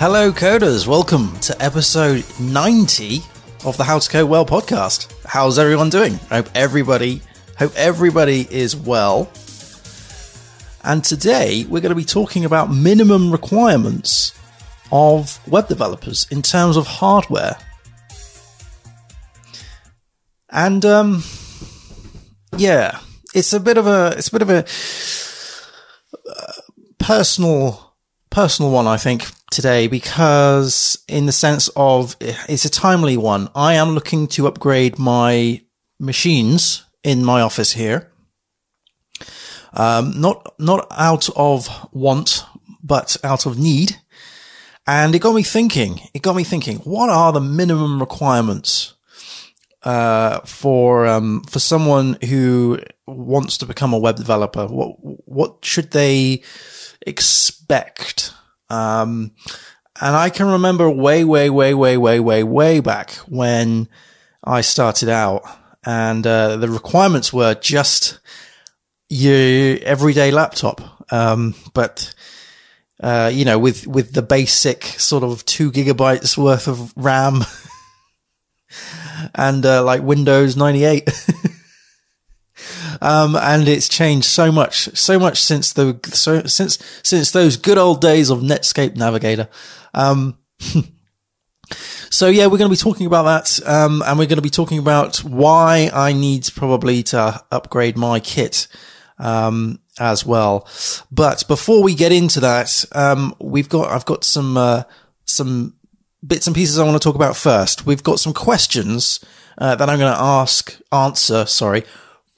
Hello, coders. Welcome to episode 90 of the How to Code Well podcast. How's everyone doing? I hope everybody, hope everybody is well. And today we're going to be talking about minimum requirements of web developers in terms of hardware. And um, yeah, it's a bit of a it's a bit of a uh, personal personal one, I think, today because in the sense of it's a timely one. I am looking to upgrade my machines in my office here. Um, not, not out of want, but out of need. And it got me thinking, it got me thinking, what are the minimum requirements, uh, for, um, for someone who wants to become a web developer? What, what should they expect? Um, and I can remember way, way, way, way, way, way, way back when I started out and, uh, the requirements were just your everyday laptop. Um, but, uh, you know, with, with the basic sort of two gigabytes worth of RAM and, uh, like Windows 98. Um, and it's changed so much, so much since the, so, since, since those good old days of Netscape Navigator. Um, so yeah, we're going to be talking about that. Um, and we're going to be talking about why I need probably to upgrade my kit. Um, as well. But before we get into that, um, we've got, I've got some, uh, some bits and pieces I want to talk about first. We've got some questions, uh, that I'm going to ask, answer, sorry,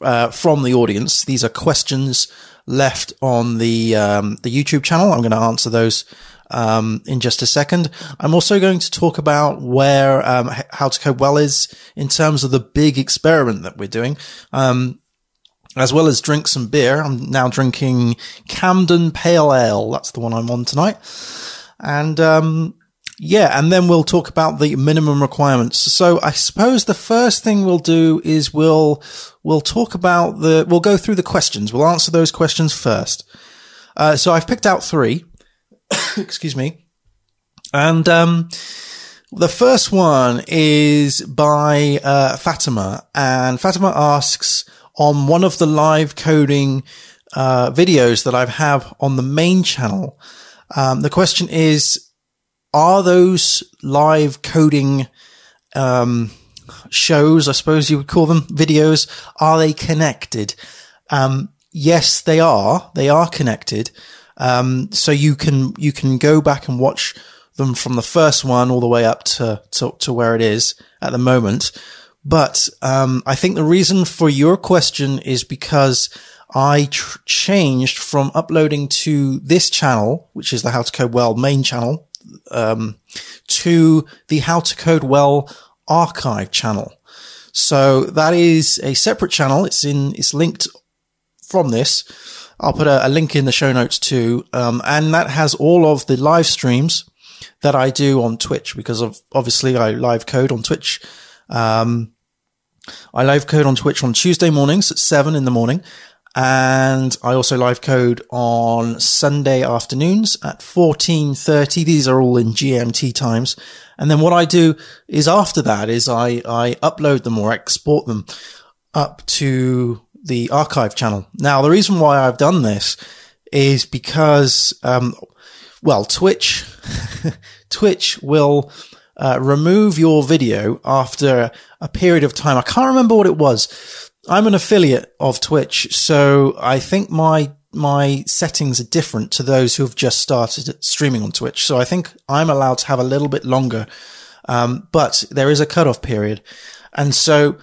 uh, from the audience. These are questions left on the um, the YouTube channel. I'm going to answer those um, in just a second. I'm also going to talk about where um, how to code well is in terms of the big experiment that we're doing. Um, as well as drink some beer. I'm now drinking Camden Pale Ale. That's the one I'm on tonight. And, um, yeah, and then we'll talk about the minimum requirements. So I suppose the first thing we'll do is we'll, we'll talk about the, we'll go through the questions. We'll answer those questions first. Uh, so I've picked out three. Excuse me. And, um, the first one is by, uh, Fatima and Fatima asks on one of the live coding, uh, videos that I have on the main channel. Um, the question is, are those live coding um, shows, I suppose you would call them videos, are they connected? Um, yes, they are. They are connected. Um, so you can you can go back and watch them from the first one all the way up to to, to where it is at the moment. But um, I think the reason for your question is because I tr- changed from uploading to this channel, which is the How to Code Well main channel, um, to the How to Code Well archive channel. So that is a separate channel. It's in, it's linked from this. I'll put a, a link in the show notes too. Um, and that has all of the live streams that I do on Twitch because of obviously I live code on Twitch. Um, I live code on Twitch on Tuesday mornings at seven in the morning. And I also live code on Sunday afternoons at 1430. These are all in GMT times. And then what I do is after that is I, I upload them or export them up to the archive channel. Now, the reason why I've done this is because, um, well, Twitch, Twitch will, uh, remove your video after a period of time. I can't remember what it was I'm an affiliate of Twitch, so I think my my settings are different to those who have just started streaming on Twitch. So I think I'm allowed to have a little bit longer, um, but there is a cutoff period, and so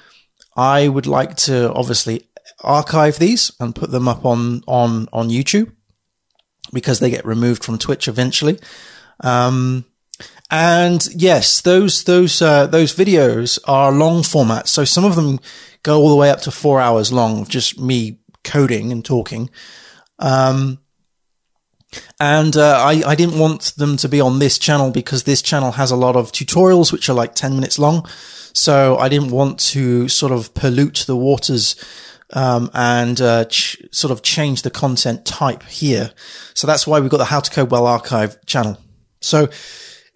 I would like to obviously archive these and put them up on on on YouTube because they get removed from Twitch eventually. Um, and yes, those those uh, those videos are long format. So some of them go all the way up to four hours long just me coding and talking. Um, and uh, I, I didn't want them to be on this channel because this channel has a lot of tutorials which are like 10 minutes long. So I didn't want to sort of pollute the waters um, and uh, ch- sort of change the content type here. So that's why we've got the How to Code Well archive channel. So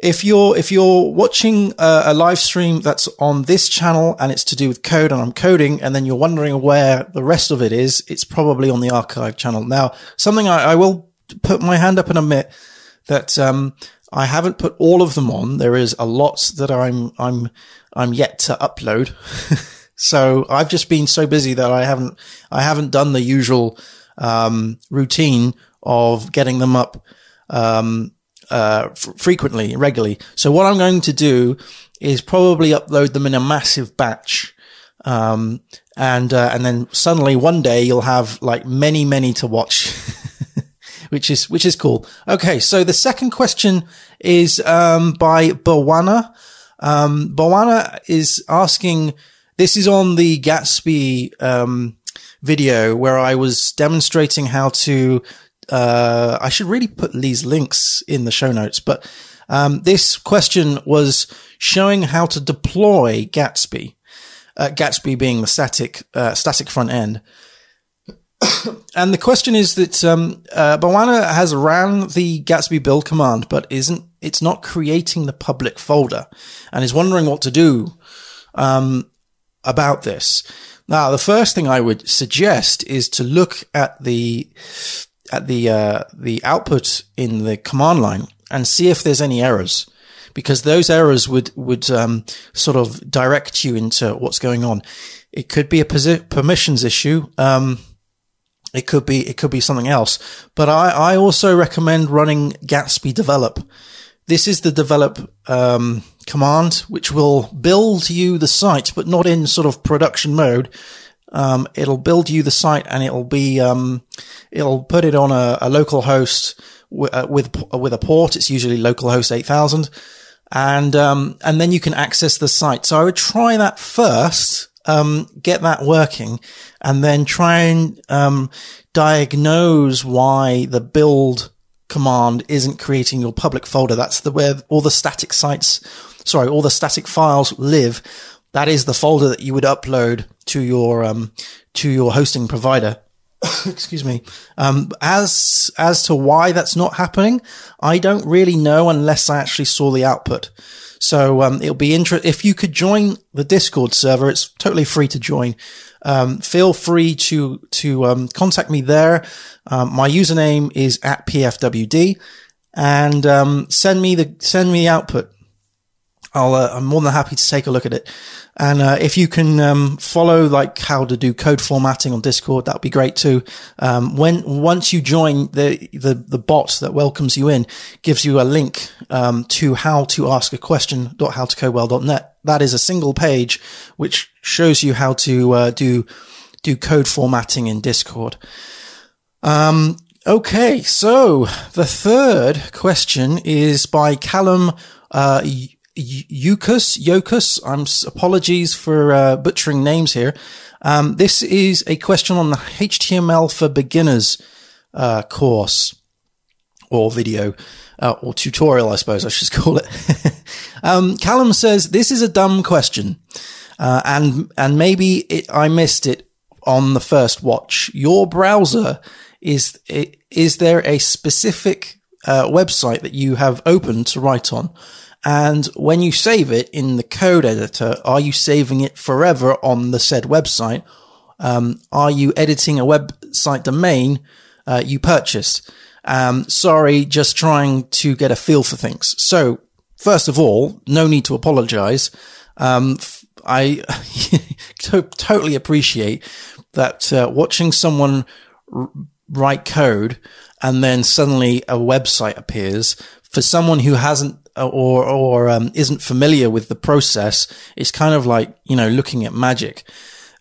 if you're if you're watching a, a, live stream that's on this channel and it's to do with code and I'm coding, and then you're wondering where the rest of it is, it's probably on the archive channel. Now, something I, I will put my hand up and admit that um, I haven't put all of them on. There is a lot that I'm I'm I'm yet to upload. so I've just been so busy that I haven't I haven't done the usual um, routine of getting them up. Um, uh, f- frequently, regularly. So what I'm going to do is probably upload them in a massive batch. Um, and, uh, and then suddenly one day you'll have like many, many to watch, which is, which is cool. Okay. So the second question is, um, by Bawana. Um, Bawana is asking, this is on the Gatsby, um, video where I was demonstrating how to uh, I should really put these links in the show notes, but um, this question was showing how to deploy Gatsby. Uh, Gatsby being the static uh, static front end. and the question is that um, uh, Bawana has ran the Gatsby build command, but isn't it's not creating the public folder, and is wondering what to do um, about this. Now, the first thing I would suggest is to look at the at the uh, the output in the command line and see if there's any errors, because those errors would would um, sort of direct you into what's going on. It could be a permissions issue. Um, it could be it could be something else. But I, I also recommend running Gatsby develop. This is the develop um, command, which will build you the site, but not in sort of production mode. Um, it'll build you the site and it'll be, um, it'll put it on a, a local host w- uh, with, with a port. It's usually localhost 8000. And, um, and then you can access the site. So I would try that first, um, get that working and then try and, um, diagnose why the build command isn't creating your public folder. That's the where all the static sites, sorry, all the static files live that is the folder that you would upload to your um, to your hosting provider. Excuse me. Um, as as to why that's not happening, I don't really know unless I actually saw the output. So um, it'll be interesting if you could join the Discord server. It's totally free to join. Um, feel free to to um, contact me there. Um, my username is at pfwd, and um, send me the send me the output. I'll, uh, I'm more than happy to take a look at it. And uh, if you can um, follow like how to do code formatting on Discord, that would be great too. Um, when once you join the, the the bot that welcomes you in, gives you a link um, to how to ask a question. Howtocodewell.net. That is a single page which shows you how to uh, do do code formatting in Discord. Um, okay, so the third question is by Callum uh, Yukas, Yokus. I'm apologies for uh, butchering names here. Um, this is a question on the HTML for beginners uh, course or video uh, or tutorial, I suppose I should call it. um, Callum says this is a dumb question, uh, and and maybe it, I missed it on the first watch. Your browser is is there a specific uh, website that you have opened to write on? And when you save it in the code editor, are you saving it forever on the said website? Um, are you editing a website domain uh, you purchased? Um, sorry, just trying to get a feel for things. So, first of all, no need to apologize. Um, I totally appreciate that uh, watching someone r- write code and then suddenly a website appears for someone who hasn't or or um, isn't familiar with the process, it's kind of like you know looking at magic.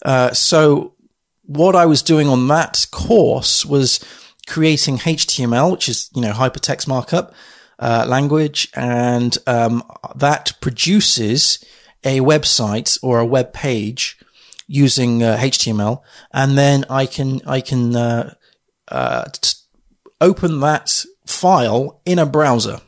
Uh, so what I was doing on that course was creating HTML, which is you know hypertext markup uh, language, and um, that produces a website or a web page using uh, HTML, and then I can I can uh, uh, t- open that file in a browser.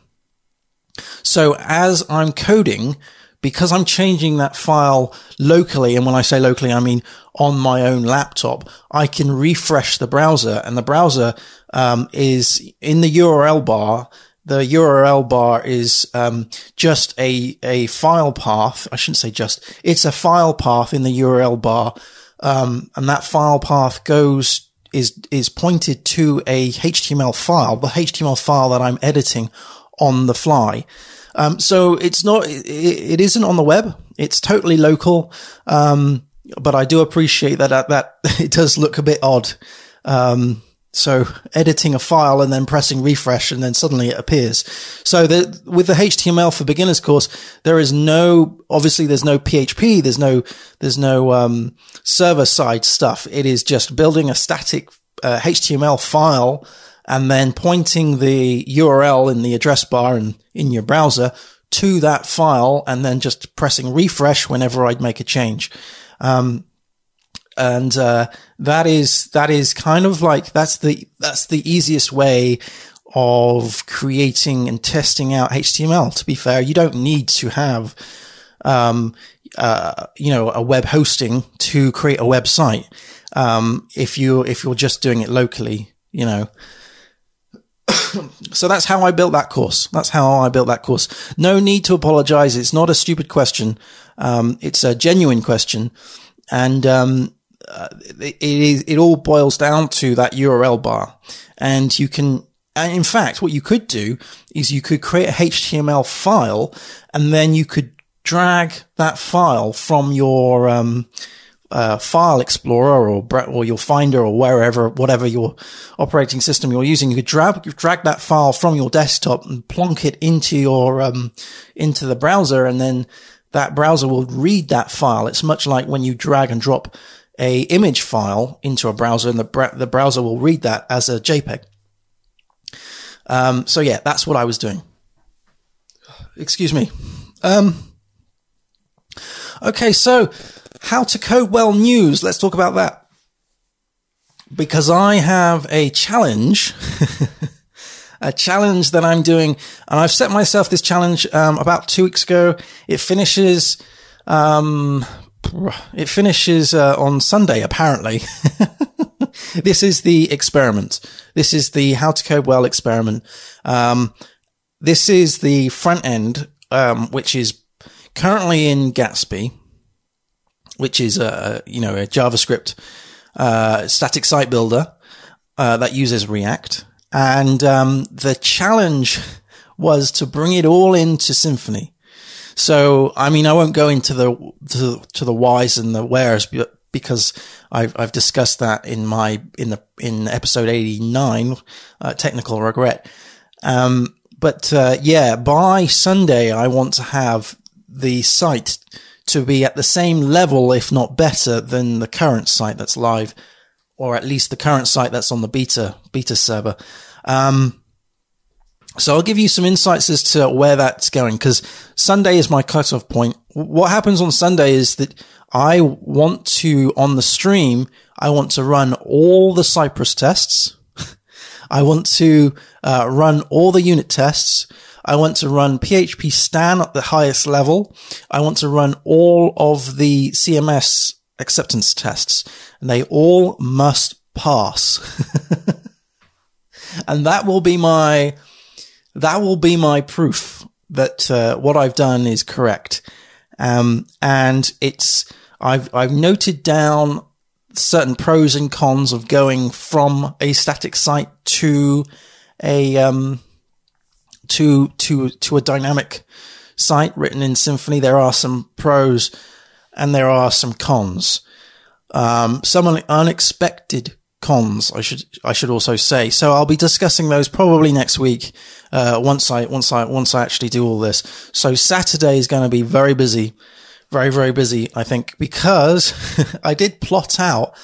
So as I'm coding, because I'm changing that file locally, and when I say locally, I mean on my own laptop, I can refresh the browser, and the browser um, is in the URL bar. the URL bar is um, just a a file path. I shouldn't say just. It's a file path in the URL bar, um, and that file path goes is is pointed to a HTML file, the HTML file that I'm editing on the fly. Um, so it's not, it, it isn't on the web. It's totally local. Um, but I do appreciate that, that, that it does look a bit odd. Um, so editing a file and then pressing refresh and then suddenly it appears. So the, with the HTML for beginners course, there is no, obviously there's no PHP, there's no, there's no, um, server side stuff. It is just building a static uh, HTML file and then pointing the URL in the address bar and in your browser to that file and then just pressing refresh whenever I'd make a change. Um, and uh, that is that is kind of like that's the that's the easiest way of creating and testing out HTML. To be fair, you don't need to have um, uh, you know a web hosting to create a website um, if you if you're just doing it locally. You know. so that's how I built that course. That's how I built that course. No need to apologize. It's not a stupid question. Um, it's a genuine question. And, um, uh, it, it, it all boils down to that URL bar. And you can, and in fact, what you could do is you could create a HTML file and then you could drag that file from your, um, uh, file explorer or or your finder or wherever whatever your operating system you're using you could drag drag that file from your desktop and plonk it into your um, into the browser and then that browser will read that file it's much like when you drag and drop a image file into a browser and the, the browser will read that as a JPEG. Um, so yeah, that's what I was doing. Excuse me. Um, okay, so how to code well news. Let's talk about that. Because I have a challenge, a challenge that I'm doing, and I've set myself this challenge um, about two weeks ago. It finishes um, it finishes uh, on Sunday, apparently. this is the experiment. This is the How to Code Well experiment. Um, this is the front end, um, which is currently in Gatsby, which is a you know a JavaScript uh, static site builder uh, that uses React, and um, the challenge was to bring it all into Symfony. So, I mean, I won't go into the, to, to the whys and the wheres but because I've, I've discussed that in my, in the, in episode 89, uh, technical regret. Um, but, uh, yeah, by Sunday, I want to have the site to be at the same level, if not better than the current site that's live, or at least the current site that's on the beta, beta server. Um, so I'll give you some insights as to where that's going because Sunday is my cutoff point. What happens on Sunday is that I want to, on the stream, I want to run all the Cypress tests. I want to uh, run all the unit tests. I want to run PHP Stan at the highest level. I want to run all of the CMS acceptance tests and they all must pass. and that will be my, that will be my proof that uh, what I've done is correct. Um, and it's I've I've noted down certain pros and cons of going from a static site to a um, to to to a dynamic site written in Symfony, There are some pros and there are some cons. Um, some unexpected cons. I should I should also say. So I'll be discussing those probably next week. Uh, once I once I once I actually do all this. So Saturday is going to be very busy, very very busy. I think because I did plot out.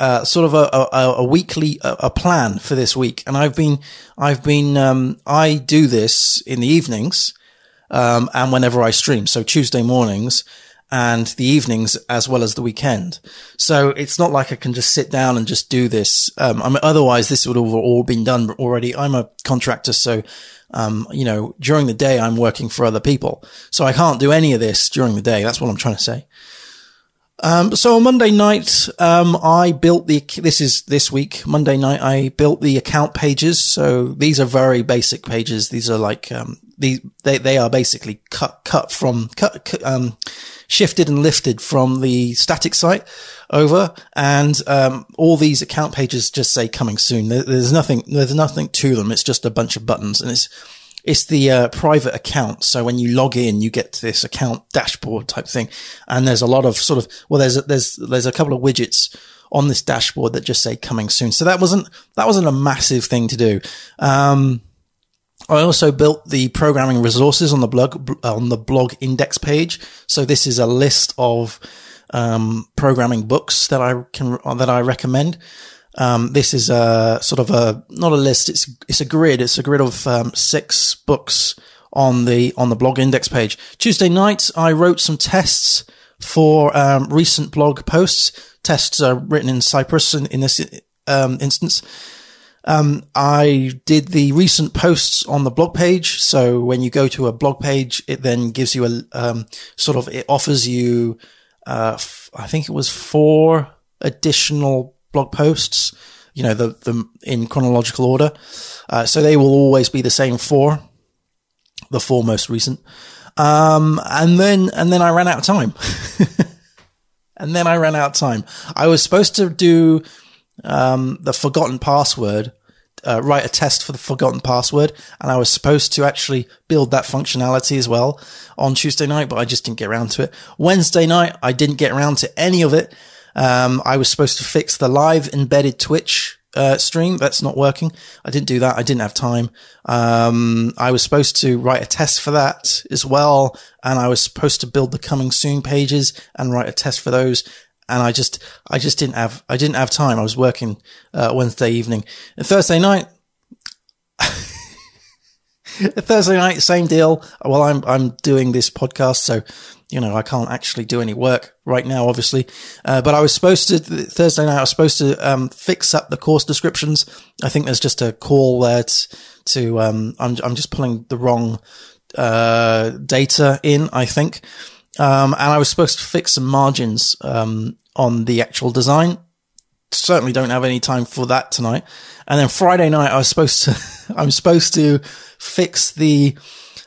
Uh, sort of a, a, a weekly a, plan for this week, and I've been I've been um, I do this in the evenings, um, and whenever I stream. So Tuesday mornings, and the evenings as well as the weekend. So it's not like I can just sit down and just do this. Um, I mean, otherwise this would have all been done already. I'm a contractor. So, um, you know, during the day, I'm working for other people. So I can't do any of this during the day. That's what I'm trying to say. Um, so on Monday night, um, I built the, this is this week, Monday night, I built the account pages. So these are very basic pages. These are like, um, these, they, they are basically cut, cut from, cut, um, shifted and lifted from the static site over. And, um, all these account pages just say coming soon. There, there's nothing, there's nothing to them. It's just a bunch of buttons and it's, it's the uh, private account. So when you log in, you get to this account dashboard type thing. And there's a lot of sort of, well, there's, a, there's, there's a couple of widgets on this dashboard that just say coming soon. So that wasn't, that wasn't a massive thing to do. Um, I also built the programming resources on the blog, on the blog index page. So this is a list of, um, programming books that I can, that I recommend. Um, this is a sort of a not a list. It's it's a grid. It's a grid of um, six books on the on the blog index page. Tuesday night, I wrote some tests for um, recent blog posts. Tests are written in Cypress in, in this um, instance. Um, I did the recent posts on the blog page. So when you go to a blog page, it then gives you a um, sort of it offers you. Uh, f- I think it was four additional blog posts, you know, the, the in chronological order. Uh, so they will always be the same four, the four most recent. Um, and then, and then I ran out of time. and then I ran out of time. I was supposed to do, um, the forgotten password, uh, write a test for the forgotten password. And I was supposed to actually build that functionality as well on Tuesday night, but I just didn't get around to it. Wednesday night, I didn't get around to any of it. Um, I was supposed to fix the live embedded Twitch uh, stream. That's not working. I didn't do that. I didn't have time. Um, I was supposed to write a test for that as well. And I was supposed to build the coming soon pages and write a test for those. And I just, I just didn't have, I didn't have time. I was working, uh, Wednesday evening and Thursday night. Thursday night, same deal. Well, I'm, I'm doing this podcast. So you know, I can't actually do any work right now, obviously. Uh, but I was supposed to, Thursday night, I was supposed to, um, fix up the course descriptions. I think there's just a call there to, to um, I'm, I'm just pulling the wrong, uh, data in, I think. Um, and I was supposed to fix some margins, um, on the actual design. Certainly don't have any time for that tonight. And then Friday night, I was supposed to, I'm supposed to fix the,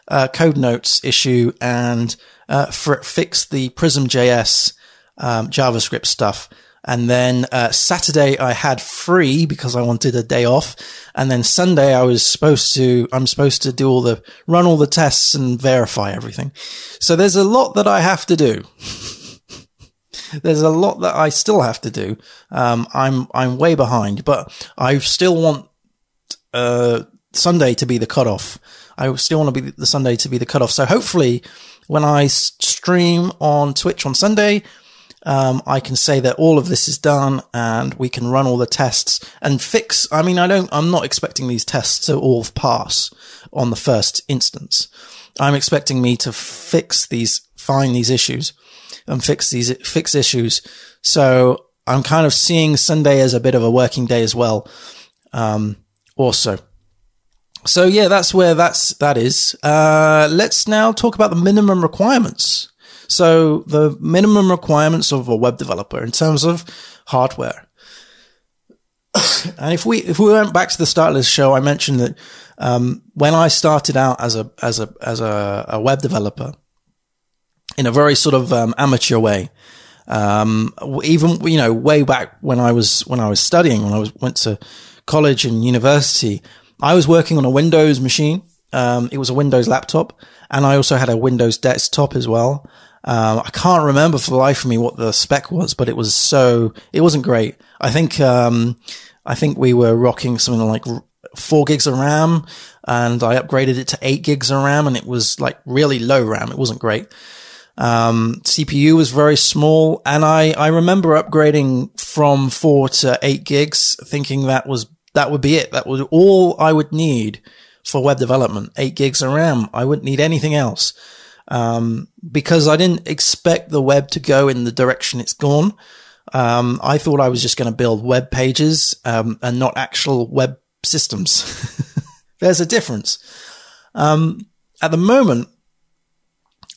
uh, code notes issue and, uh, fix the Prism.js um, JavaScript stuff. And then uh, Saturday I had free because I wanted a day off. And then Sunday I was supposed to, I'm supposed to do all the, run all the tests and verify everything. So there's a lot that I have to do. there's a lot that I still have to do. Um, I'm, I'm way behind, but I still want, uh, Sunday to be the cutoff. I still want to be the Sunday to be the cutoff. So hopefully when I stream on Twitch on Sunday, um, I can say that all of this is done and we can run all the tests and fix. I mean, I don't, I'm not expecting these tests to all pass on the first instance. I'm expecting me to fix these, find these issues and fix these, fix issues. So I'm kind of seeing Sunday as a bit of a working day as well. Um, also. So yeah, that's where that's that is. Uh, let's now talk about the minimum requirements. So the minimum requirements of a web developer in terms of hardware. and if we if we went back to the start of this show, I mentioned that um, when I started out as a as a as a, a web developer in a very sort of um, amateur way, um, even you know way back when I was when I was studying when I was went to college and university, I was working on a Windows machine. Um, it was a Windows laptop, and I also had a Windows desktop as well. Um, I can't remember for the life of me what the spec was, but it was so it wasn't great. I think um, I think we were rocking something like four gigs of RAM, and I upgraded it to eight gigs of RAM, and it was like really low RAM. It wasn't great. Um, CPU was very small, and I I remember upgrading from four to eight gigs, thinking that was that would be it. That was all I would need for web development. Eight gigs of RAM. I wouldn't need anything else. Um, because I didn't expect the web to go in the direction it's gone. Um, I thought I was just going to build web pages, um, and not actual web systems. There's a difference. Um, at the moment,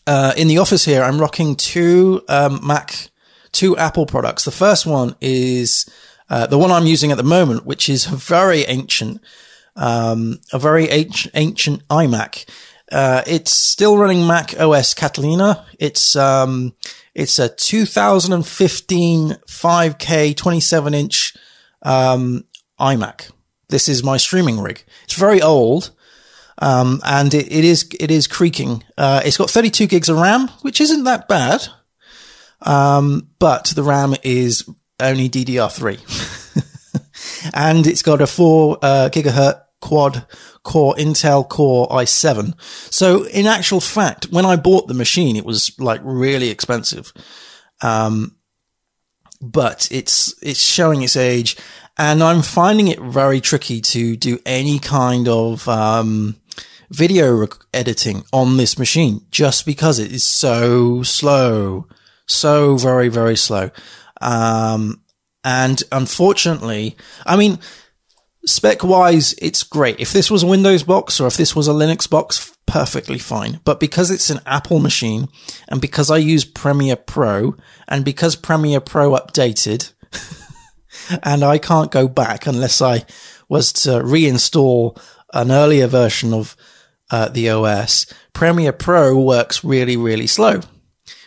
uh, in the office here, I'm rocking two um, Mac two Apple products. The first one is uh, the one I'm using at the moment, which is a very ancient, um, a very ancient, iMac. Uh, it's still running Mac OS Catalina. It's um, it's a 2015 5K 27 inch um, iMac. This is my streaming rig. It's very old. Um, and it, it is, it is creaking. Uh, it's got 32 gigs of RAM, which isn't that bad. Um, but the RAM is only DDR3. and it's got a four, uh, gigahertz quad core Intel Core i7. So in actual fact, when I bought the machine, it was like really expensive. Um, but it's, it's showing its age and I'm finding it very tricky to do any kind of, um, video rec- editing on this machine just because it is so slow, so very, very slow. Um, and unfortunately, I mean, spec wise, it's great. If this was a Windows box or if this was a Linux box, perfectly fine. But because it's an Apple machine and because I use Premiere Pro and because Premiere Pro updated and I can't go back unless I was to reinstall an earlier version of uh, the OS, Premiere Pro works really, really slow,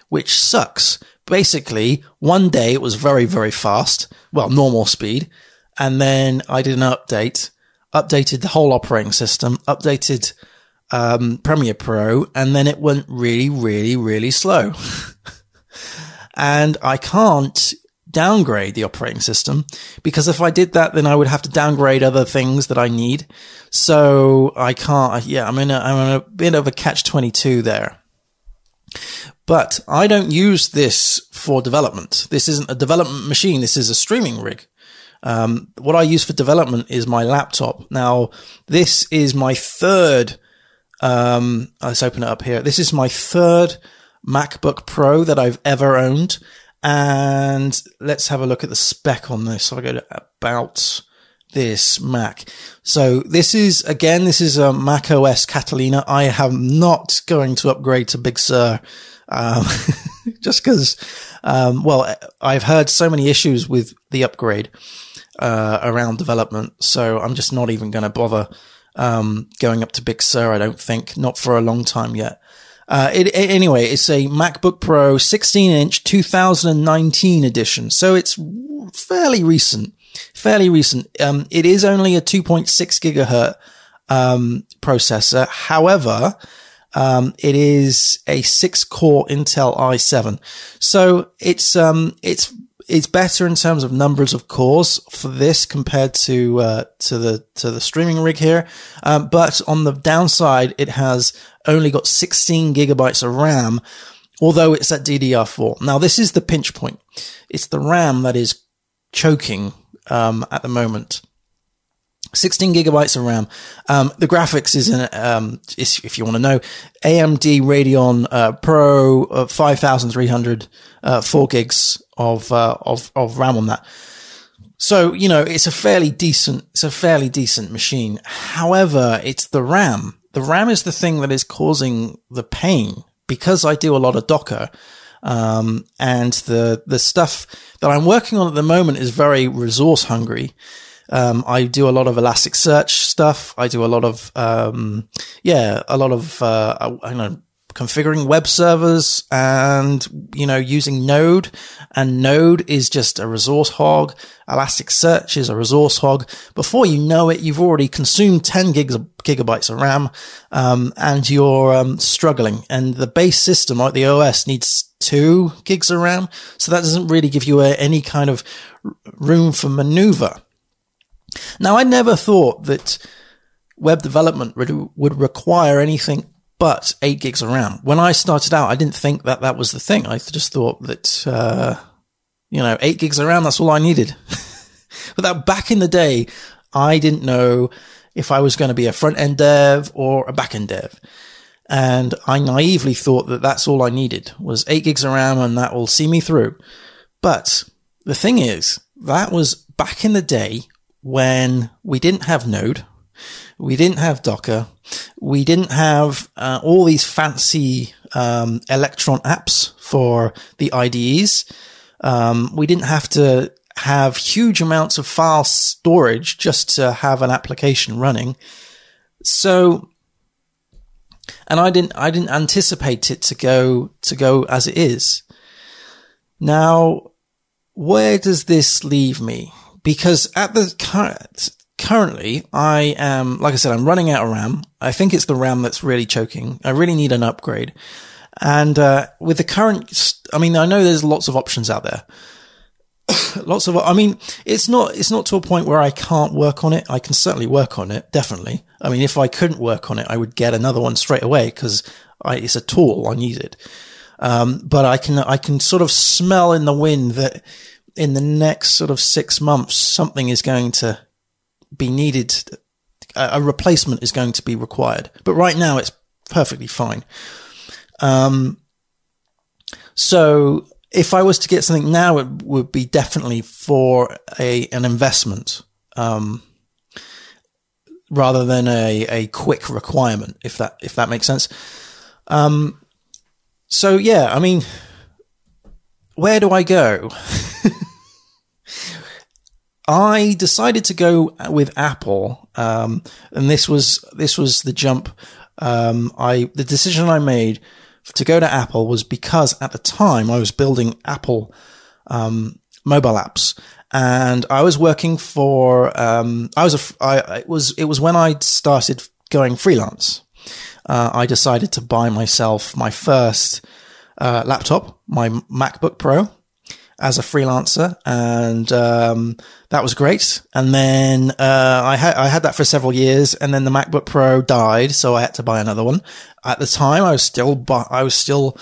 which sucks. Basically, one day it was very, very fast. Well, normal speed. And then I did an update, updated the whole operating system, updated um, Premiere Pro, and then it went really, really, really slow. and I can't downgrade the operating system because if I did that, then I would have to downgrade other things that I need. So I can't, yeah, I'm in a, I'm in a bit of a catch 22 there. But I don't use this for development. This isn't a development machine. This is a streaming rig. Um, what I use for development is my laptop. Now, this is my third, um, let's open it up here. This is my third MacBook Pro that I've ever owned. And let's have a look at the spec on this. So I go to about this Mac. So this is, again, this is a Mac OS Catalina. I am not going to upgrade to Big Sur. Um, just because, um, well, I've heard so many issues with the upgrade, uh, around development. So I'm just not even going to bother, um, going up to Big Sur. I don't think, not for a long time yet. Uh, it, it, anyway, it's a MacBook Pro 16 inch 2019 edition. So it's fairly recent, fairly recent. Um, it is only a 2.6 gigahertz, um, processor. However, um, it is a six core Intel i7. So it's, um, it's it's better in terms of numbers of cores for this compared to uh, to the to the streaming rig here. Um, but on the downside, it has only got 16 gigabytes of RAM, although it's at DDR4. Now this is the pinch point. It's the RAM that is choking um, at the moment. 16 gigabytes of RAM. Um, the graphics is an, um, is, if you want to know, AMD Radeon uh, Pro uh, 5300, uh, 4 gigs of, uh, of, of RAM on that. So, you know, it's a fairly decent, it's a fairly decent machine. However, it's the RAM. The RAM is the thing that is causing the pain because I do a lot of Docker. Um, and the, the stuff that I'm working on at the moment is very resource hungry. Um, I do a lot of Elasticsearch stuff. I do a lot of, um, yeah, a lot of, uh, I, know, configuring web servers and, you know, using Node and Node is just a resource hog. Elasticsearch is a resource hog. Before you know it, you've already consumed 10 gigs of, gigabytes of RAM, um, and you're, um, struggling. And the base system, like the OS needs two gigs of RAM. So that doesn't really give you a, any kind of room for maneuver. Now, I never thought that web development would require anything but 8 gigs of RAM. When I started out, I didn't think that that was the thing. I just thought that, uh, you know, 8 gigs of RAM, that's all I needed. but that back in the day, I didn't know if I was going to be a front end dev or a back end dev. And I naively thought that that's all I needed was 8 gigs of RAM and that will see me through. But the thing is, that was back in the day when we didn't have Node, we didn't have Docker, we didn't have uh, all these fancy um, Electron apps for the IDEs. Um, we didn't have to have huge amounts of file storage just to have an application running. So, and I didn't, I didn't anticipate it to go, to go as it is. Now, where does this leave me? Because at the current, currently I am, like I said, I'm running out of RAM. I think it's the RAM that's really choking. I really need an upgrade. And, uh, with the current, I mean, I know there's lots of options out there. lots of, I mean, it's not, it's not to a point where I can't work on it. I can certainly work on it, definitely. I mean, if I couldn't work on it, I would get another one straight away because it's a tool. I need it. Um, but I can, I can sort of smell in the wind that in the next sort of six months, something is going to be needed. A, replacement is going to be required. But right now it's perfectly fine. Um, so if I was to get something now, it would be definitely for a, an investment. Um, rather than a, a quick requirement, if that, if that makes sense. Um, so yeah, I mean, where do I go? I decided to go with Apple, um, and this was this was the jump. Um, I the decision I made to go to Apple was because at the time I was building Apple um, mobile apps, and I was working for. Um, I was a. I it was it was when I started going freelance. Uh, I decided to buy myself my first uh, laptop, my MacBook Pro, as a freelancer, and um, that was great. And then uh, I had I had that for several years, and then the MacBook Pro died, so I had to buy another one. At the time, I was still bu- I was still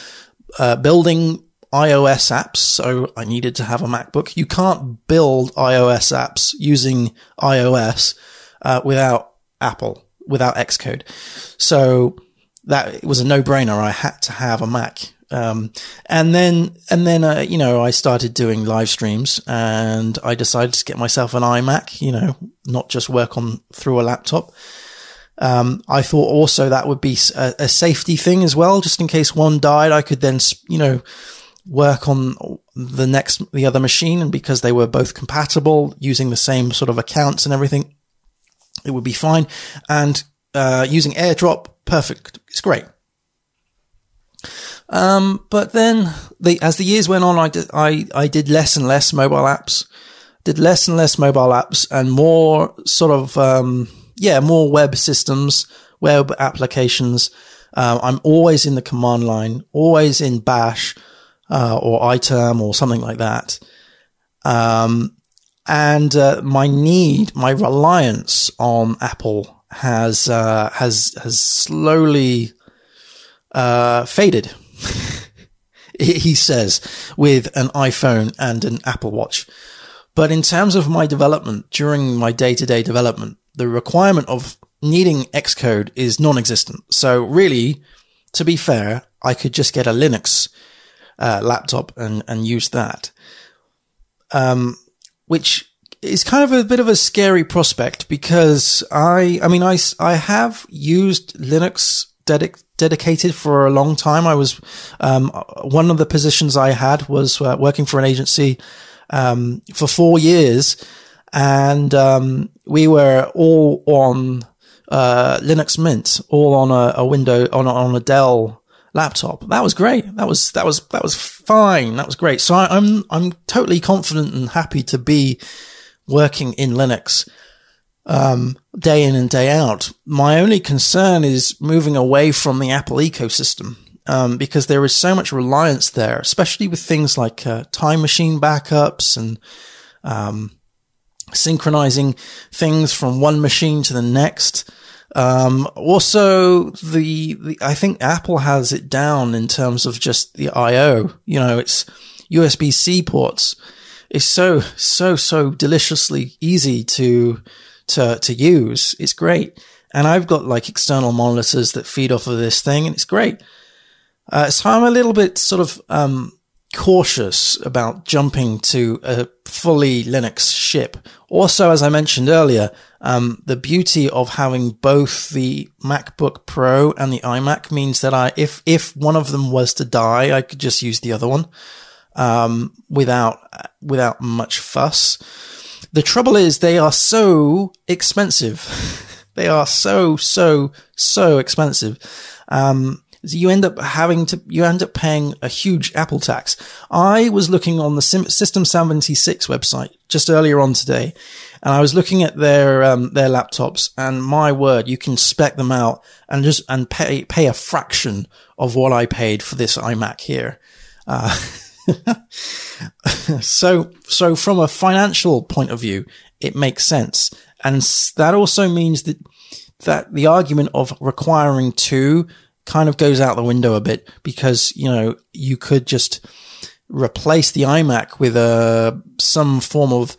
uh, building iOS apps, so I needed to have a MacBook. You can't build iOS apps using iOS uh, without Apple, without Xcode. So that was a no brainer. I had to have a Mac. Um, and then, and then, uh, you know, I started doing live streams and I decided to get myself an iMac, you know, not just work on through a laptop. Um, I thought also that would be a, a, safety thing as well, just in case one died, I could then, you know, work on the next, the other machine. And because they were both compatible using the same sort of accounts and everything, it would be fine. And, uh, using AirDrop, perfect. It's great. Um, but then the, as the years went on, I did, I, I did less and less mobile apps, did less and less mobile apps and more sort of, um, yeah, more web systems, web applications. Uh, I'm always in the command line, always in bash, uh, or iterm or something like that. Um, and, uh, my need, my reliance on Apple has, uh, has, has slowly, uh, faded. he says, with an iPhone and an Apple Watch. But in terms of my development, during my day to day development, the requirement of needing Xcode is non existent. So really, to be fair, I could just get a Linux uh, laptop and, and use that. Um, which is kind of a bit of a scary prospect because I, I mean, I, I have used Linux dedic- dedicated for a long time. I was, um, one of the positions I had was uh, working for an agency, um, for four years. And, um, we were all on, uh, Linux Mint, all on a, a window, on, on a Dell laptop. That was great. That was, that was, that was fine. That was great. So I, I'm, I'm totally confident and happy to be working in Linux um, day in and day out. My only concern is moving away from the Apple ecosystem. Um, because there is so much reliance there, especially with things like uh, time machine backups and um, synchronizing things from one machine to the next. Um, also, the, the I think Apple has it down in terms of just the I/O. You know, it's USB C ports. It's so so so deliciously easy to to, to use. It's great. And I've got like external monitors that feed off of this thing and it's great. Uh, so I'm a little bit sort of, um, cautious about jumping to a fully Linux ship. Also, as I mentioned earlier, um, the beauty of having both the MacBook Pro and the iMac means that I, if, if one of them was to die, I could just use the other one. um, without without much fuss. The trouble is they are so expensive. they are so so so expensive. Um, you end up having to, you end up paying a huge Apple tax. I was looking on the System 76 website just earlier on today, and I was looking at their, um, their laptops, and my word, you can spec them out and just, and pay, pay a fraction of what I paid for this iMac here. Uh, so, so from a financial point of view, it makes sense. And that also means that, that the argument of requiring two kind of goes out the window a bit because, you know, you could just replace the iMac with a, some form of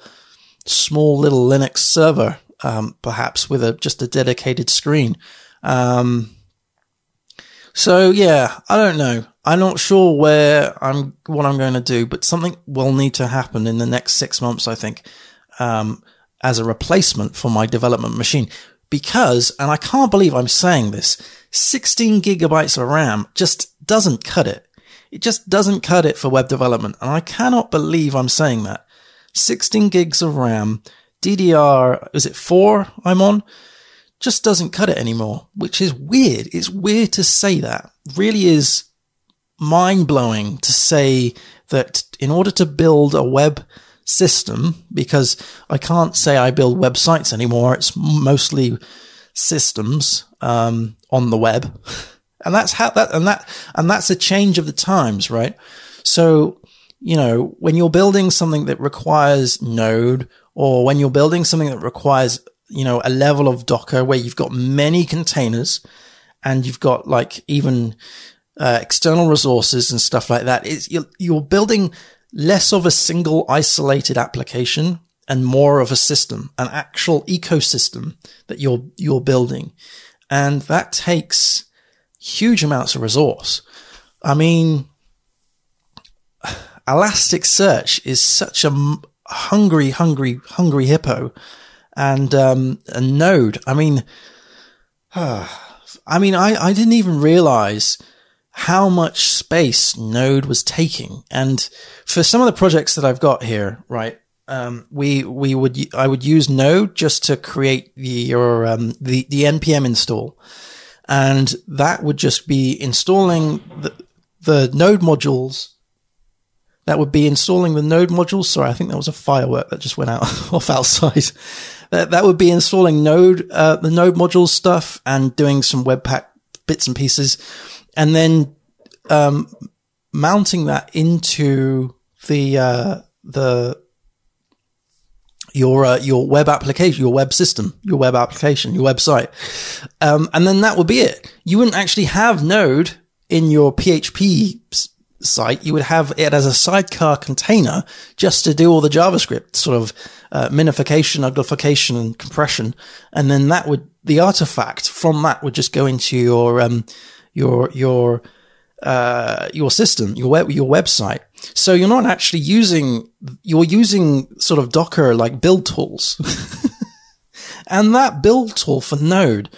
small little Linux server, um, perhaps with a, just a dedicated screen. Um, so yeah, I don't know. I'm not sure where I'm, what I'm going to do, but something will need to happen in the next six months, I think, um, as a replacement for my development machine. Because, and I can't believe I'm saying this, 16 gigabytes of RAM just doesn't cut it. It just doesn't cut it for web development. And I cannot believe I'm saying that. 16 gigs of RAM, DDR, is it four I'm on? Just doesn't cut it anymore, which is weird. It's weird to say that. really is mind blowing to say that in order to build a web system, because I can't say I build websites anymore. It's mostly systems um, on the web, and that's how that and that and that's a change of the times, right? So you know when you're building something that requires Node, or when you're building something that requires you know a level of Docker where you've got many containers, and you've got like even uh, external resources and stuff like that. You're, you're building less of a single isolated application and more of a system, an actual ecosystem that you're, you're building. And that takes huge amounts of resource. I mean, Elasticsearch is such a hungry, hungry, hungry hippo. And, um, a node. I mean, uh, I mean, I, I didn't even realize how much space Node was taking. And for some of the projects that I've got here, right, um, we we would I would use Node just to create the your um, the the npm install, and that would just be installing the the Node modules. That would be installing the Node modules. Sorry, I think that was a firework that just went out off outside. That that would be installing Node uh, the Node modules stuff and doing some Webpack bits and pieces, and then um, mounting that into the uh, the your uh, your web application, your web system, your web application, your website, um, and then that would be it. You wouldn't actually have Node in your PHP site. You would have it as a sidecar container just to do all the JavaScript sort of uh, minification, uglification, and compression, and then that would the artifact from that would just go into your um, your your uh, your system, your web, your website. So you're not actually using, you're using sort of Docker like build tools. and that build tool for Node,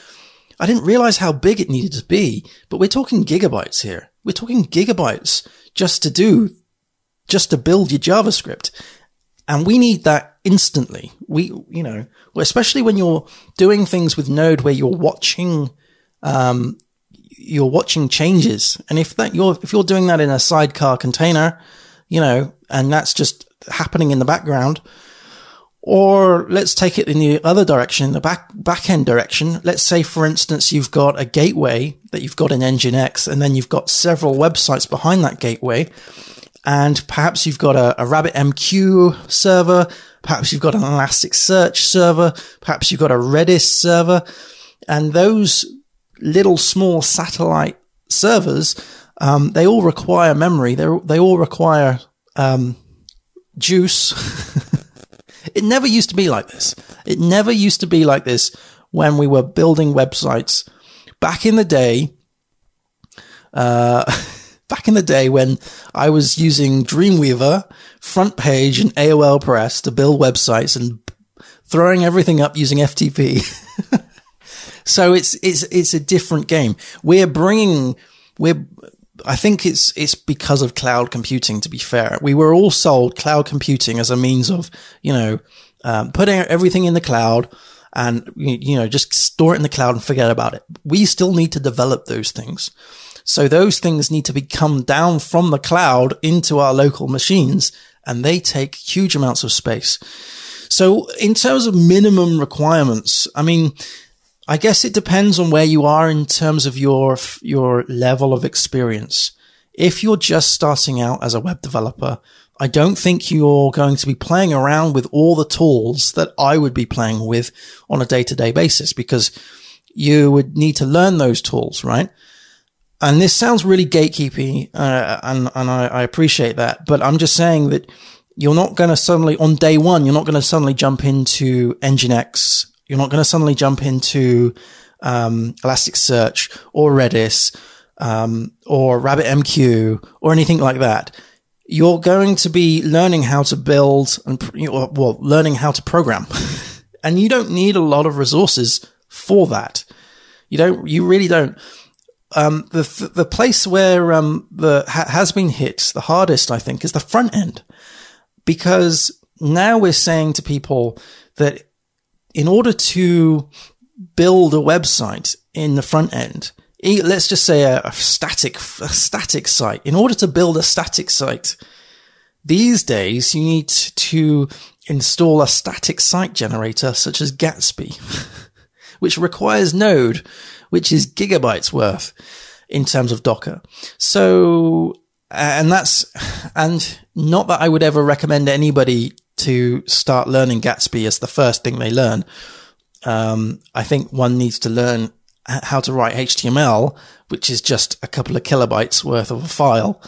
I didn't realize how big it needed to be, but we're talking gigabytes here. We're talking gigabytes just to do, just to build your JavaScript. And we need that instantly. We, you know, especially when you're doing things with Node where you're watching, um, you're watching changes. And if that you're if you're doing that in a sidecar container, you know, and that's just happening in the background, or let's take it in the other direction, the back back end direction. Let's say, for instance, you've got a gateway that you've got in Nginx, and then you've got several websites behind that gateway, and perhaps you've got a, a RabbitMQ server, perhaps you've got an Elasticsearch server, perhaps you've got a Redis server, and those little small satellite servers, um, they all require memory. They they all require um, juice. it never used to be like this. It never used to be like this when we were building websites back in the day. Uh, back in the day when I was using Dreamweaver, FrontPage, and AOL Press to build websites and throwing everything up using FTP. So it's, it's, it's a different game. We're bringing, we're, I think it's it's because of cloud computing. To be fair, we were all sold cloud computing as a means of you know um, putting everything in the cloud and you know just store it in the cloud and forget about it. We still need to develop those things. So those things need to be come down from the cloud into our local machines and they take huge amounts of space. So in terms of minimum requirements, I mean, I guess it depends on where you are in terms of your, your level of experience. If you're just starting out as a web developer, I don't think you're going to be playing around with all the tools that I would be playing with on a day to day basis because you would need to learn those tools, right? And this sounds really gatekeepy, uh, and, and I, I appreciate that, but I'm just saying that you're not going to suddenly, on day one, you're not going to suddenly jump into Nginx you're not going to suddenly jump into um, Elasticsearch or Redis um, or RabbitMQ or anything like that. You're going to be learning how to build and well, learning how to program, and you don't need a lot of resources for that. You don't. You really don't. Um, the the place where um, the ha- has been hit the hardest, I think, is the front end, because now we're saying to people that in order to build a website in the front end, let's just say a, a, static a static site. In order to build a static site, these days you need to install a static site generator such as Gatsby, which requires Node, which is gigabytes worth in terms of Docker. So, and that's, and not that I would ever recommend anybody to start learning Gatsby as the first thing they learn. Um, I think one needs to learn how to write HTML, which is just a couple of kilobytes worth of a file.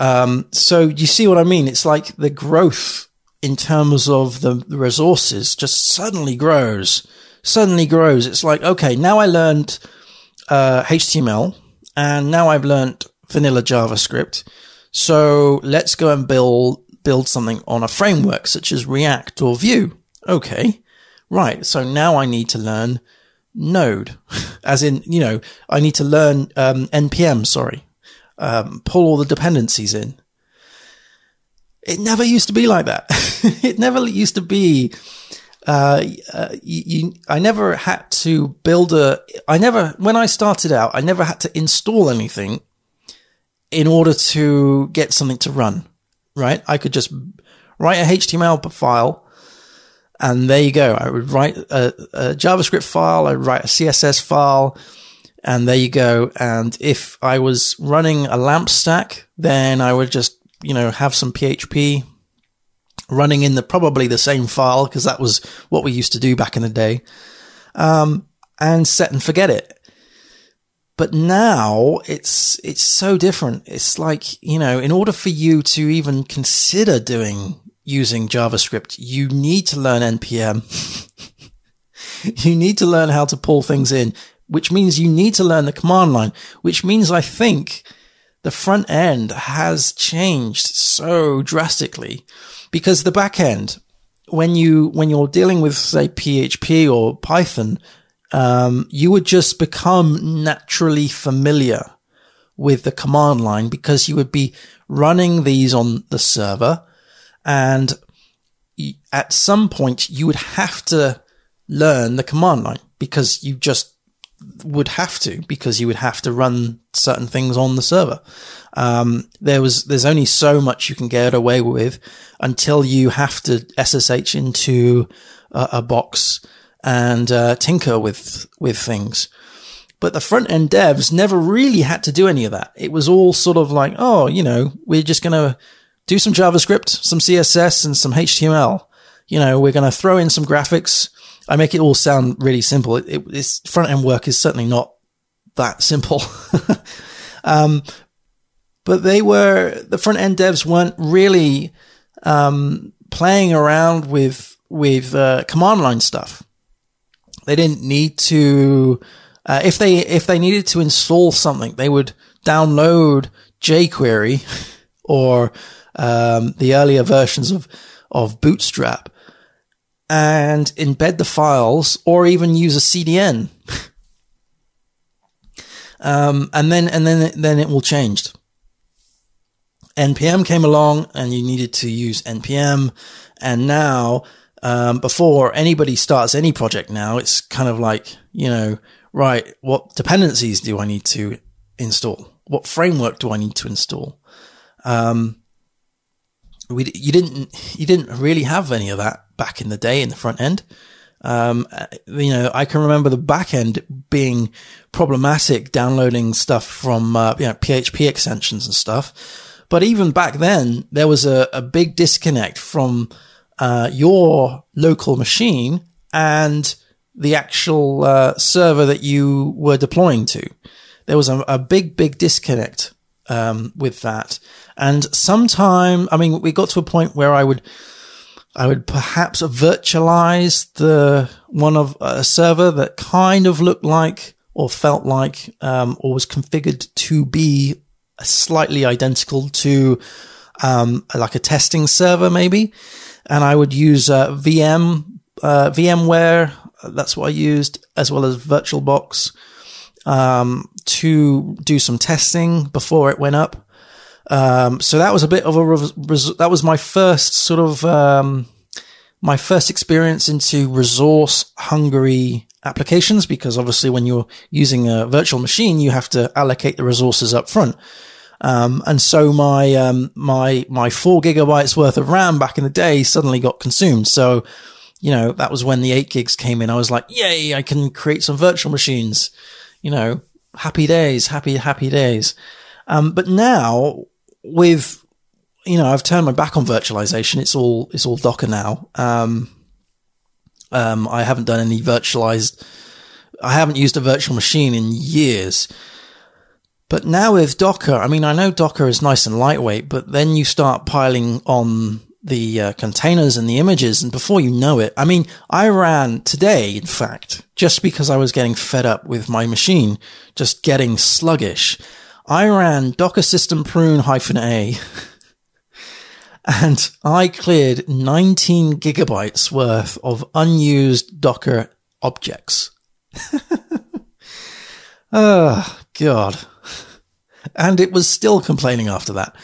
Um, so you see what I mean? It's like the growth in terms of the resources just suddenly grows, suddenly grows. It's like, okay, now I learned, uh, HTML and now I've learned vanilla JavaScript. So let's go and build build something on a framework such as React or Vue. Okay. Right. So now I need to learn Node, as in, you know, I need to learn um, NPM, sorry, um, pull all the dependencies in. It never used to be like that. it never used to be. Uh, uh, you, you, I never had to build a. I never, when I started out, I never had to install anything in order to get something to run right? I could just write a HTML file and there you go. I would write a, a, JavaScript file, I would write a CSS file, and there you go. And if I was running a LAMP stack, then I would just, you know, have some PHP running in the probably the same file because that was what we used to do back in the day. Um, and set and forget it. But now it's, it's so different. It's like, you know, in order for you to even consider doing using JavaScript, you need to learn NPM. you need to learn how to pull things in, which means you need to learn the command line, which means I think the front end has changed so drastically because the back end, when you, when you're dealing with say PHP or Python, um, you would just become naturally familiar with the command line because you would be running these on the server and at some point you would have to learn the command line because you just would have to because you would have to run certain things on the server. Um, there was there's only so much you can get away with until you have to SSH into a, a box and uh, tinker with with things. But the front end devs never really had to do any of that. It was all sort of like, oh, you know, we're just going to do some JavaScript, some CSS, and some HTML. You know, we're going to throw in some graphics. I make it all sound really simple. It, it, this front end work is certainly not that simple. um, but they were the front end devs weren't really um, playing around with with uh, command line stuff. They didn't need to, uh, if they, if they needed to install something, they would download jQuery or, um, the earlier versions of, of Bootstrap and embed the files or even use a CDN. um, and then, and then, then it will change. npm came along and you needed to use npm and now um, before anybody starts any project now it's kind of like you know right what dependencies do i need to install? What framework do i need to install? Um, we, you didn't you didn't really have any of that back in the day in the front end. Um, you know, I can remember the back end being problematic downloading stuff from, uh, you know, PHP extensions and stuff. But even back then, there was a, a big disconnect from, uh, your local machine and the actual, uh, server that you were deploying to. There was a, a big, big disconnect, um, with that. And sometime, I mean, we got to a point where I would, I would perhaps virtualize the one of a server that kind of looked like or felt like um, or was configured to be slightly identical to um, like a testing server maybe and i would use uh, vm uh, vmware that's what i used as well as virtualbox um, to do some testing before it went up um, so that was a bit of a res- that was my first sort of um, my first experience into resource hungry applications because obviously when you're using a virtual machine you have to allocate the resources up front. Um, and so my um, my my four gigabytes worth of RAM back in the day suddenly got consumed. So you know that was when the eight gigs came in. I was like, yay! I can create some virtual machines. You know, happy days, happy happy days. Um, but now with, you know, I've turned my back on virtualization. It's all, it's all Docker now. Um, um, I haven't done any virtualized, I haven't used a virtual machine in years. But now with Docker, I mean, I know Docker is nice and lightweight, but then you start piling on the uh, containers and the images, and before you know it, I mean, I ran today, in fact, just because I was getting fed up with my machine, just getting sluggish. I ran docker system prune hyphen a and I cleared 19 gigabytes worth of unused Docker objects. oh, God. And it was still complaining after that.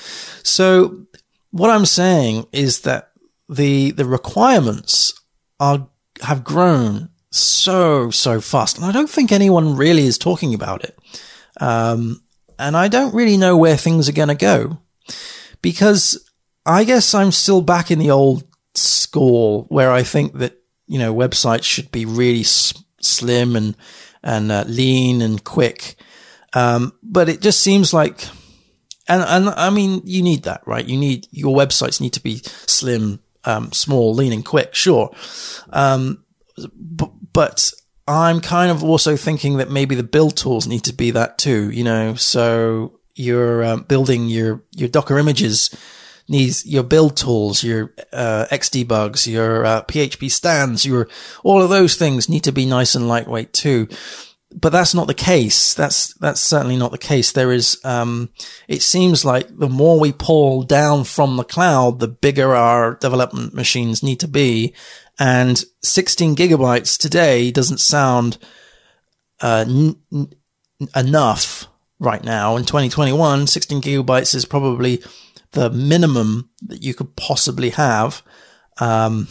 So what I'm saying is that the, the requirements are, have grown so, so fast. And I don't think anyone really is talking about it. Um, and I don't really know where things are going to go because I guess I'm still back in the old school where I think that, you know, websites should be really s- slim and, and uh, lean and quick. Um, but it just seems like, and, and I mean, you need that, right? You need, your websites need to be slim, um, small, lean and quick, sure. Um, b- but I'm kind of also thinking that maybe the build tools need to be that too, you know, so you're um, building your, your Docker images needs your build tools, your uh, Xdebugs, your uh, PHPStans, your all of those things need to be nice and lightweight too. But that's not the case. That's that's certainly not the case. There is. Um, it seems like the more we pull down from the cloud, the bigger our development machines need to be, and 16 gigabytes today doesn't sound uh, n- n- enough right now in 2021. 16 gigabytes is probably the minimum that you could possibly have. Um,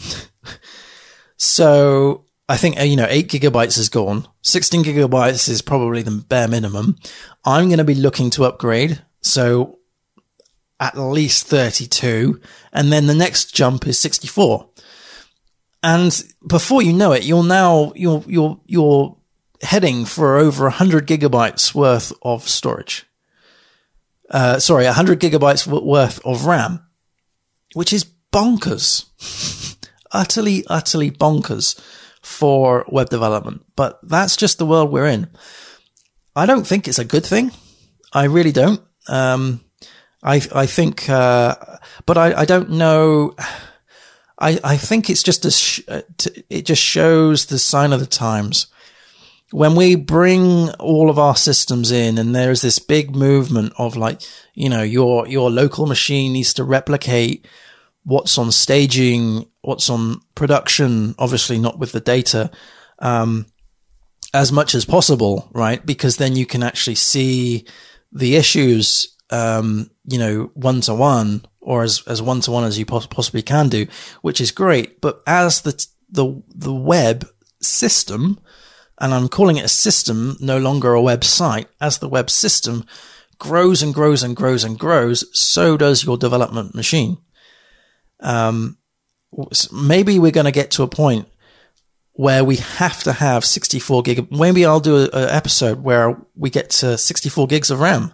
so I think, uh, you know, eight gigabytes is gone. 16 gigabytes is probably the bare minimum. I'm going to be looking to upgrade. So at least 32. And then the next jump is 64. And before you know it, you're now, you're, you're, you're heading for over 100 gigabytes worth of storage. Uh, sorry, 100 gigabytes worth of RAM, which is bonkers. utterly, utterly bonkers for web development. But that's just the world we're in. I don't think it's a good thing. I really don't. Um, I, I think, uh, but I, I don't know. I, I think it's just a, sh- uh, it just shows the sign of the times. When we bring all of our systems in and there's this big movement of like, you know, your, your local machine needs to replicate what's on staging, what's on production, obviously not with the data, um, as much as possible, right? Because then you can actually see the issues um, you know, one to one or as, as one to one as you poss- possibly can do, which is great. But as the, the, the web system, and I'm calling it a system, no longer a website, as the web system grows and grows and grows and grows, so does your development machine. Um, maybe we're going to get to a point where we have to have 64 gig. Maybe I'll do an episode where we get to 64 gigs of RAM.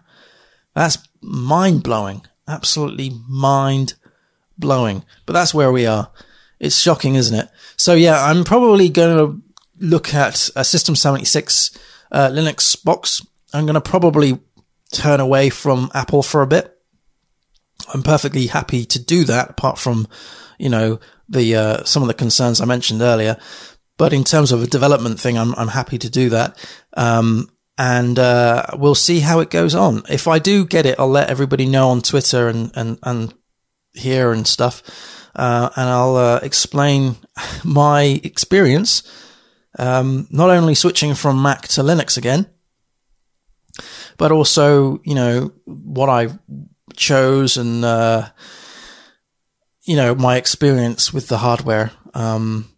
That's mind blowing. Absolutely mind blowing. But that's where we are. It's shocking, isn't it? So yeah, I'm probably going to look at a System 76 uh, Linux box. I'm going to probably turn away from Apple for a bit. I'm perfectly happy to do that apart from, you know, the, uh, some of the concerns I mentioned earlier. But in terms of a development thing, I'm, I'm happy to do that. Um, and, uh, we'll see how it goes on. If I do get it, I'll let everybody know on Twitter and, and, and here and stuff. Uh, and I'll, uh, explain my experience, um, not only switching from Mac to Linux again, but also, you know, what I chose and, uh, you know, my experience with the hardware. Um,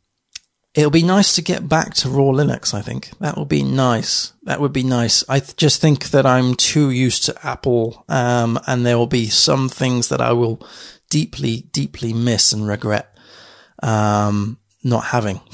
it'll be nice to get back to raw Linux. I think that would be nice. That would be nice. I th- just think that I'm too used to Apple, um, and there will be some things that I will deeply, deeply miss and regret, um, not having.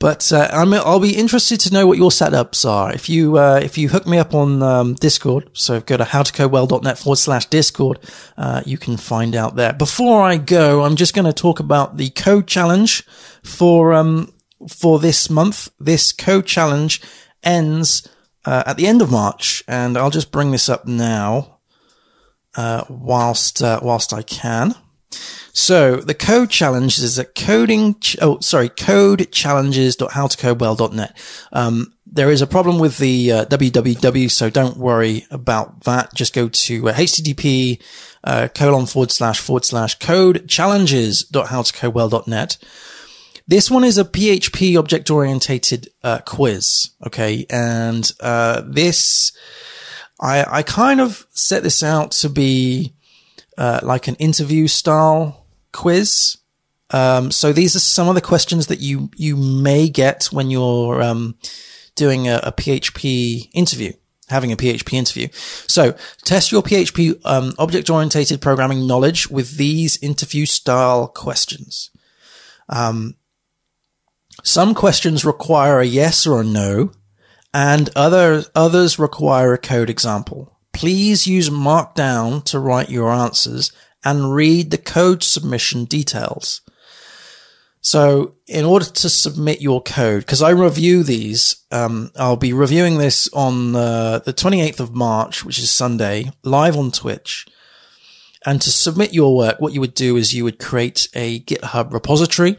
But uh, i will be interested to know what your setups are. If you uh, if you hook me up on um, Discord, so go to howtocodewell.net forward slash Discord, uh, you can find out there. Before I go, I'm just going to talk about the code challenge for um for this month. This code challenge ends uh, at the end of March, and I'll just bring this up now, uh, whilst uh, whilst I can. So the code challenge is at coding, ch- oh, sorry, codechallenges.howtocodewell.net. Um, there is a problem with the uh, www, so don't worry about that. Just go to uh, http uh, colon forward slash forward slash code challenges.howtocodewell.net. This one is a PHP object orientated uh, quiz. Okay. And, uh, this, I, I kind of set this out to be, uh, like an interview style quiz. Um, so these are some of the questions that you you may get when you're um, doing a, a, PHP interview, having a PHP interview. So test your PHP um, object-oriented programming knowledge with these interview-style questions. Um, some questions require a yes or a no, and other others require a code example. Please use Markdown to write your answers and read the code submission details. So in order to submit your code, because I review these, um, I'll be reviewing this on uh, the 28th of March, which is Sunday, live on Twitch. And to submit your work, what you would do is you would create a GitHub repository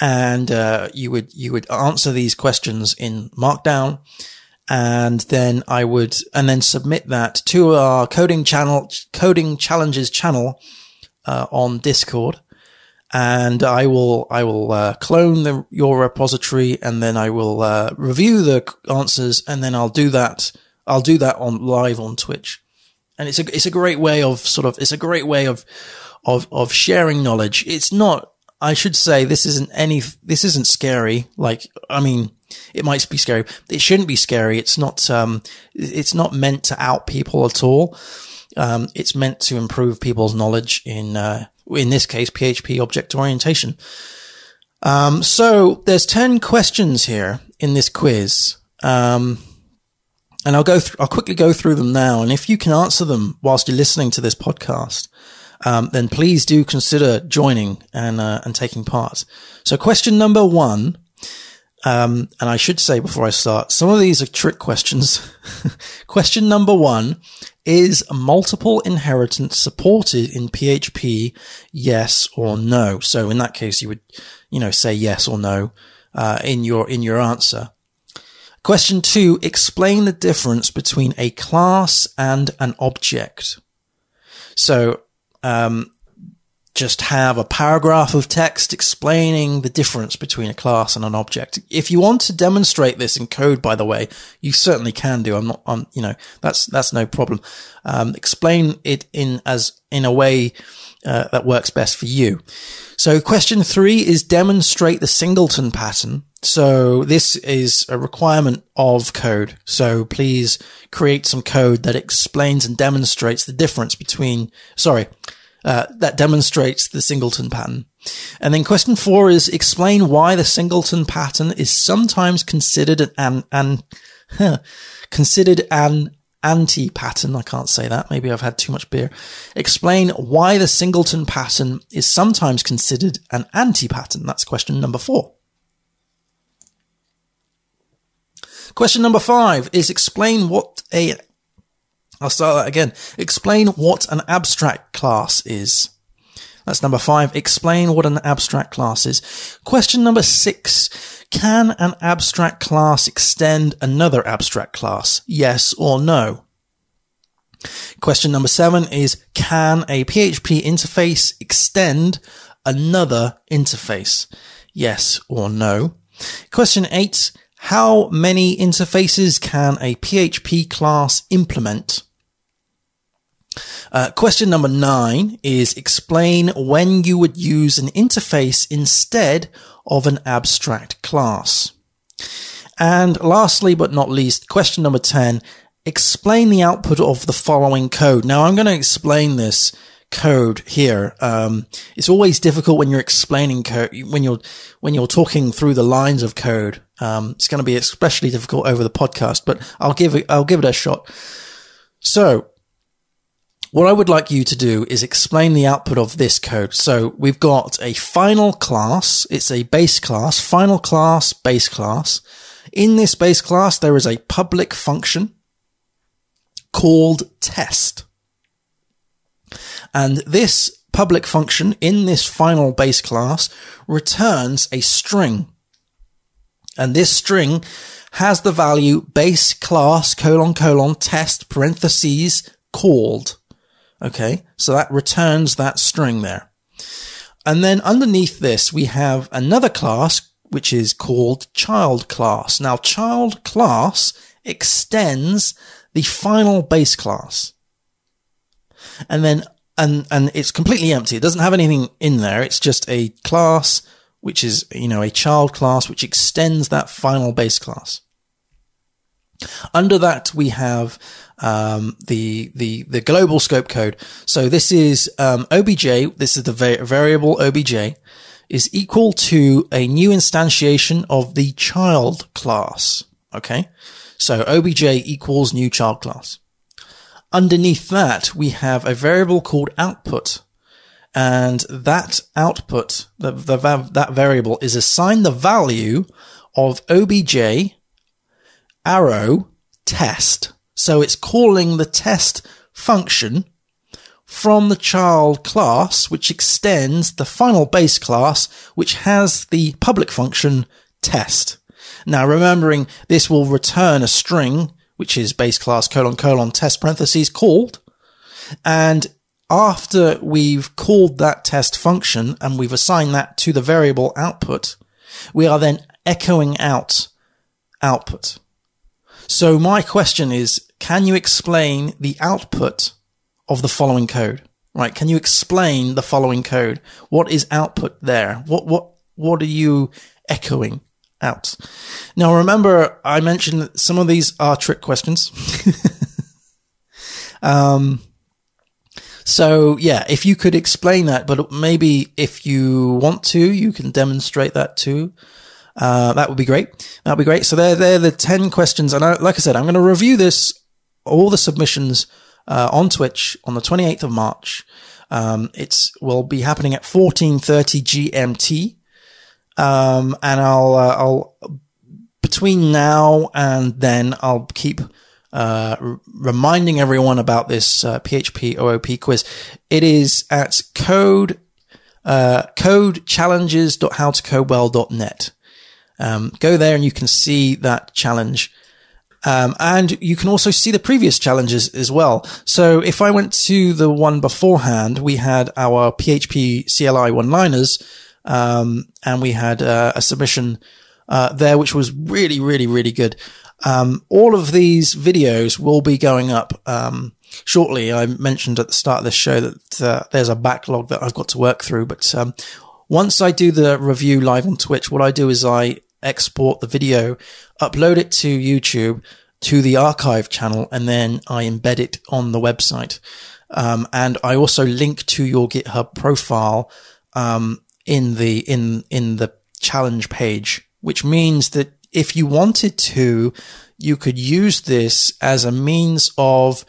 and uh, you would you would answer these questions in Markdown and then I would, and then submit that to our coding channel, coding challenges channel, uh, on Discord. And I will, I will, uh, clone the, your repository and then I will, uh, review the answers and then I'll do that. I'll do that on live on Twitch. And it's a, it's a great way of sort of, it's a great way of, of, of sharing knowledge. It's not, I should say this isn't any, this isn't scary. Like, I mean, it might be scary. It shouldn't be scary. It's not, um, it's not meant to out people at all. Um, it's meant to improve people's knowledge in, uh, in this case, PHP object orientation. Um, so there's 10 questions here in this quiz. Um, and I'll go through, I'll quickly go through them now. And if you can answer them whilst you're listening to this podcast, um, then please do consider joining and, uh, and taking part. So question number one um, and I should say before I start, some of these are trick questions. Question number one is multiple inheritance supported in PHP? Yes or no? So in that case, you would, you know, say yes or no, uh, in your, in your answer. Question two, explain the difference between a class and an object. So, um, just have a paragraph of text explaining the difference between a class and an object. If you want to demonstrate this in code, by the way, you certainly can do. I'm not, I'm, you know, that's, that's no problem. Um, explain it in as, in a way, uh, that works best for you. So question three is demonstrate the singleton pattern. So this is a requirement of code. So please create some code that explains and demonstrates the difference between, sorry, uh, that demonstrates the singleton pattern. And then question four is explain why the singleton pattern is sometimes considered an, an, huh, considered an anti-pattern. I can't say that. Maybe I've had too much beer. Explain why the singleton pattern is sometimes considered an anti-pattern. That's question number four. Question number five is explain what a I'll start that again. Explain what an abstract class is. That's number five. Explain what an abstract class is. Question number six. Can an abstract class extend another abstract class? Yes or no? Question number seven is, can a PHP interface extend another interface? Yes or no? Question eight, how many interfaces can a PHP class implement? Uh, question number nine is explain when you would use an interface instead of an abstract class. And lastly, but not least, question number 10, explain the output of the following code. Now I'm going to explain this code here. Um, it's always difficult when you're explaining code, when you're, when you're talking through the lines of code. Um, it's going to be especially difficult over the podcast, but I'll give it, I'll give it a shot. So what I would like you to do is explain the output of this code. So we've got a final class. It's a base class, final class, base class. In this base class, there is a public function called test. And this public function in this final base class returns a string. And this string has the value base class colon colon test parentheses called. Okay. So that returns that string there. And then underneath this, we have another class, which is called child class. Now, child class extends the final base class. And then, and, and it's completely empty. It doesn't have anything in there. It's just a class, which is, you know, a child class, which extends that final base class. Under that, we have um, the the the global scope code. So this is um, obj. This is the va- variable obj is equal to a new instantiation of the child class. Okay, so obj equals new child class. Underneath that, we have a variable called output. And that output, the, the, that variable is assigned the value of obj arrow test. So it's calling the test function from the child class, which extends the final base class, which has the public function test. Now remembering this will return a string, which is base class colon colon test parentheses called. And after we've called that test function and we've assigned that to the variable output, we are then echoing out output. So my question is, can you explain the output of the following code? Right? Can you explain the following code? What is output there? What, what, what are you echoing out? Now remember, I mentioned that some of these are trick questions. um, so yeah, if you could explain that, but maybe if you want to, you can demonstrate that too. Uh, that would be great. That would be great. So they're, they're the 10 questions. And I, like I said, I'm going to review this, all the submissions, uh, on Twitch on the 28th of March. Um, it's, will be happening at 1430 GMT. Um, and I'll, uh, I'll, between now and then, I'll keep, uh, r- reminding everyone about this, uh, PHP OOP quiz. It is at code, uh, codechallenges.howtocodewell.net. Um, go there and you can see that challenge Um, and you can also see the previous challenges as well. So if I went to the one beforehand, we had our PHP CLI one-liners, um, and we had uh, a submission uh, there, which was really, really, really good. Um, all of these videos will be going up um, shortly. I mentioned at the start of this show that uh, there's a backlog that I've got to work through, but um, once I do the review live on Twitch, what I do is I export the video, upload it to YouTube to the archive channel, and then I embed it on the website. Um, and I also link to your GitHub profile um, in the in in the challenge page, which means that if you wanted to, you could use this as a means of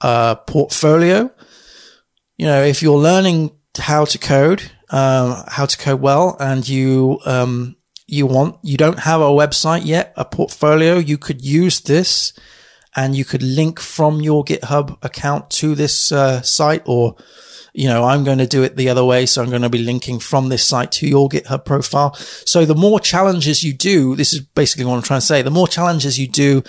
uh, portfolio. You know, if you're learning how to code, um, how to code well, and you um, you want you don't have a website yet, a portfolio, you could use this, and you could link from your GitHub account to this uh, site, or you know, I'm going to do it the other way. So I'm going to be linking from this site to your GitHub profile. So the more challenges you do, this is basically what I'm trying to say. The more challenges you do,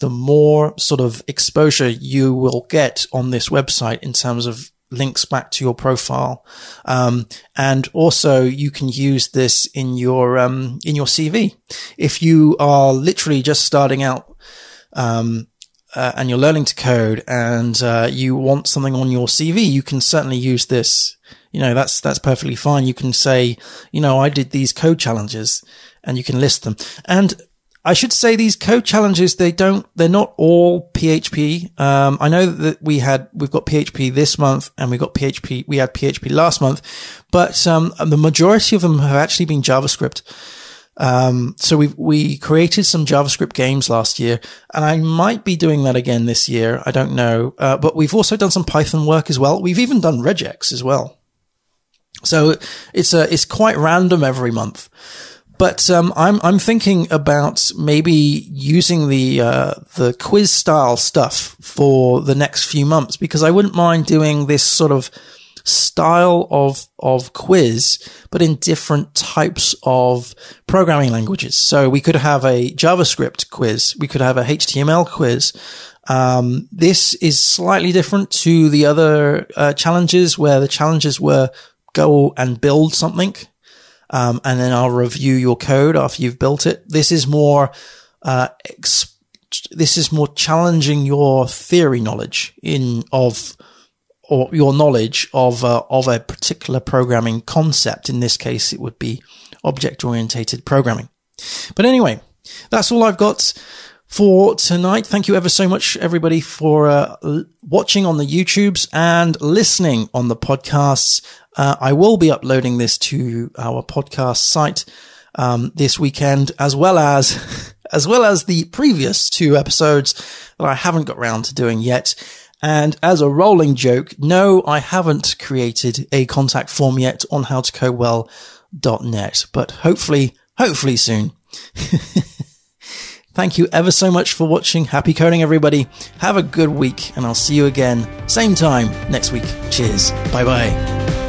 the more sort of exposure you will get on this website in terms of links back to your profile. Um, and also you can use this in your, um, in your CV. If you are literally just starting out, um, uh, and you're learning to code and, uh, you want something on your CV, you can certainly use this. You know, that's, that's perfectly fine. You can say, you know, I did these code challenges and you can list them. And I should say these code challenges, they don't, they're not all PHP. Um, I know that we had, we've got PHP this month and we got PHP, we had PHP last month, but, um, the majority of them have actually been JavaScript. Um, so we, we created some JavaScript games last year and I might be doing that again this year. I don't know. Uh, but we've also done some Python work as well. We've even done regex as well. So it's a, it's quite random every month. But um, I'm I'm thinking about maybe using the uh, the quiz style stuff for the next few months because I wouldn't mind doing this sort of style of of quiz, but in different types of programming languages. So we could have a JavaScript quiz, we could have a HTML quiz. Um, this is slightly different to the other uh, challenges where the challenges were go and build something um, and then I'll review your code after you've built it. This is more, uh, this is more challenging your theory knowledge in of, or your knowledge of, uh, of a particular programming concept. In this case, it would be object oriented programming. But anyway, that's all I've got for tonight. Thank you ever so much, everybody, for uh, watching on the YouTubes and listening on the podcasts. Uh, I will be uploading this to our podcast site um, this weekend, as well as as well as the previous two episodes that I haven't got round to doing yet. And as a rolling joke, no, I haven't created a contact form yet on howtocodewell.net, but hopefully, hopefully soon. Thank you ever so much for watching. Happy coding, everybody. Have a good week, and I'll see you again, same time next week. Cheers. Bye bye.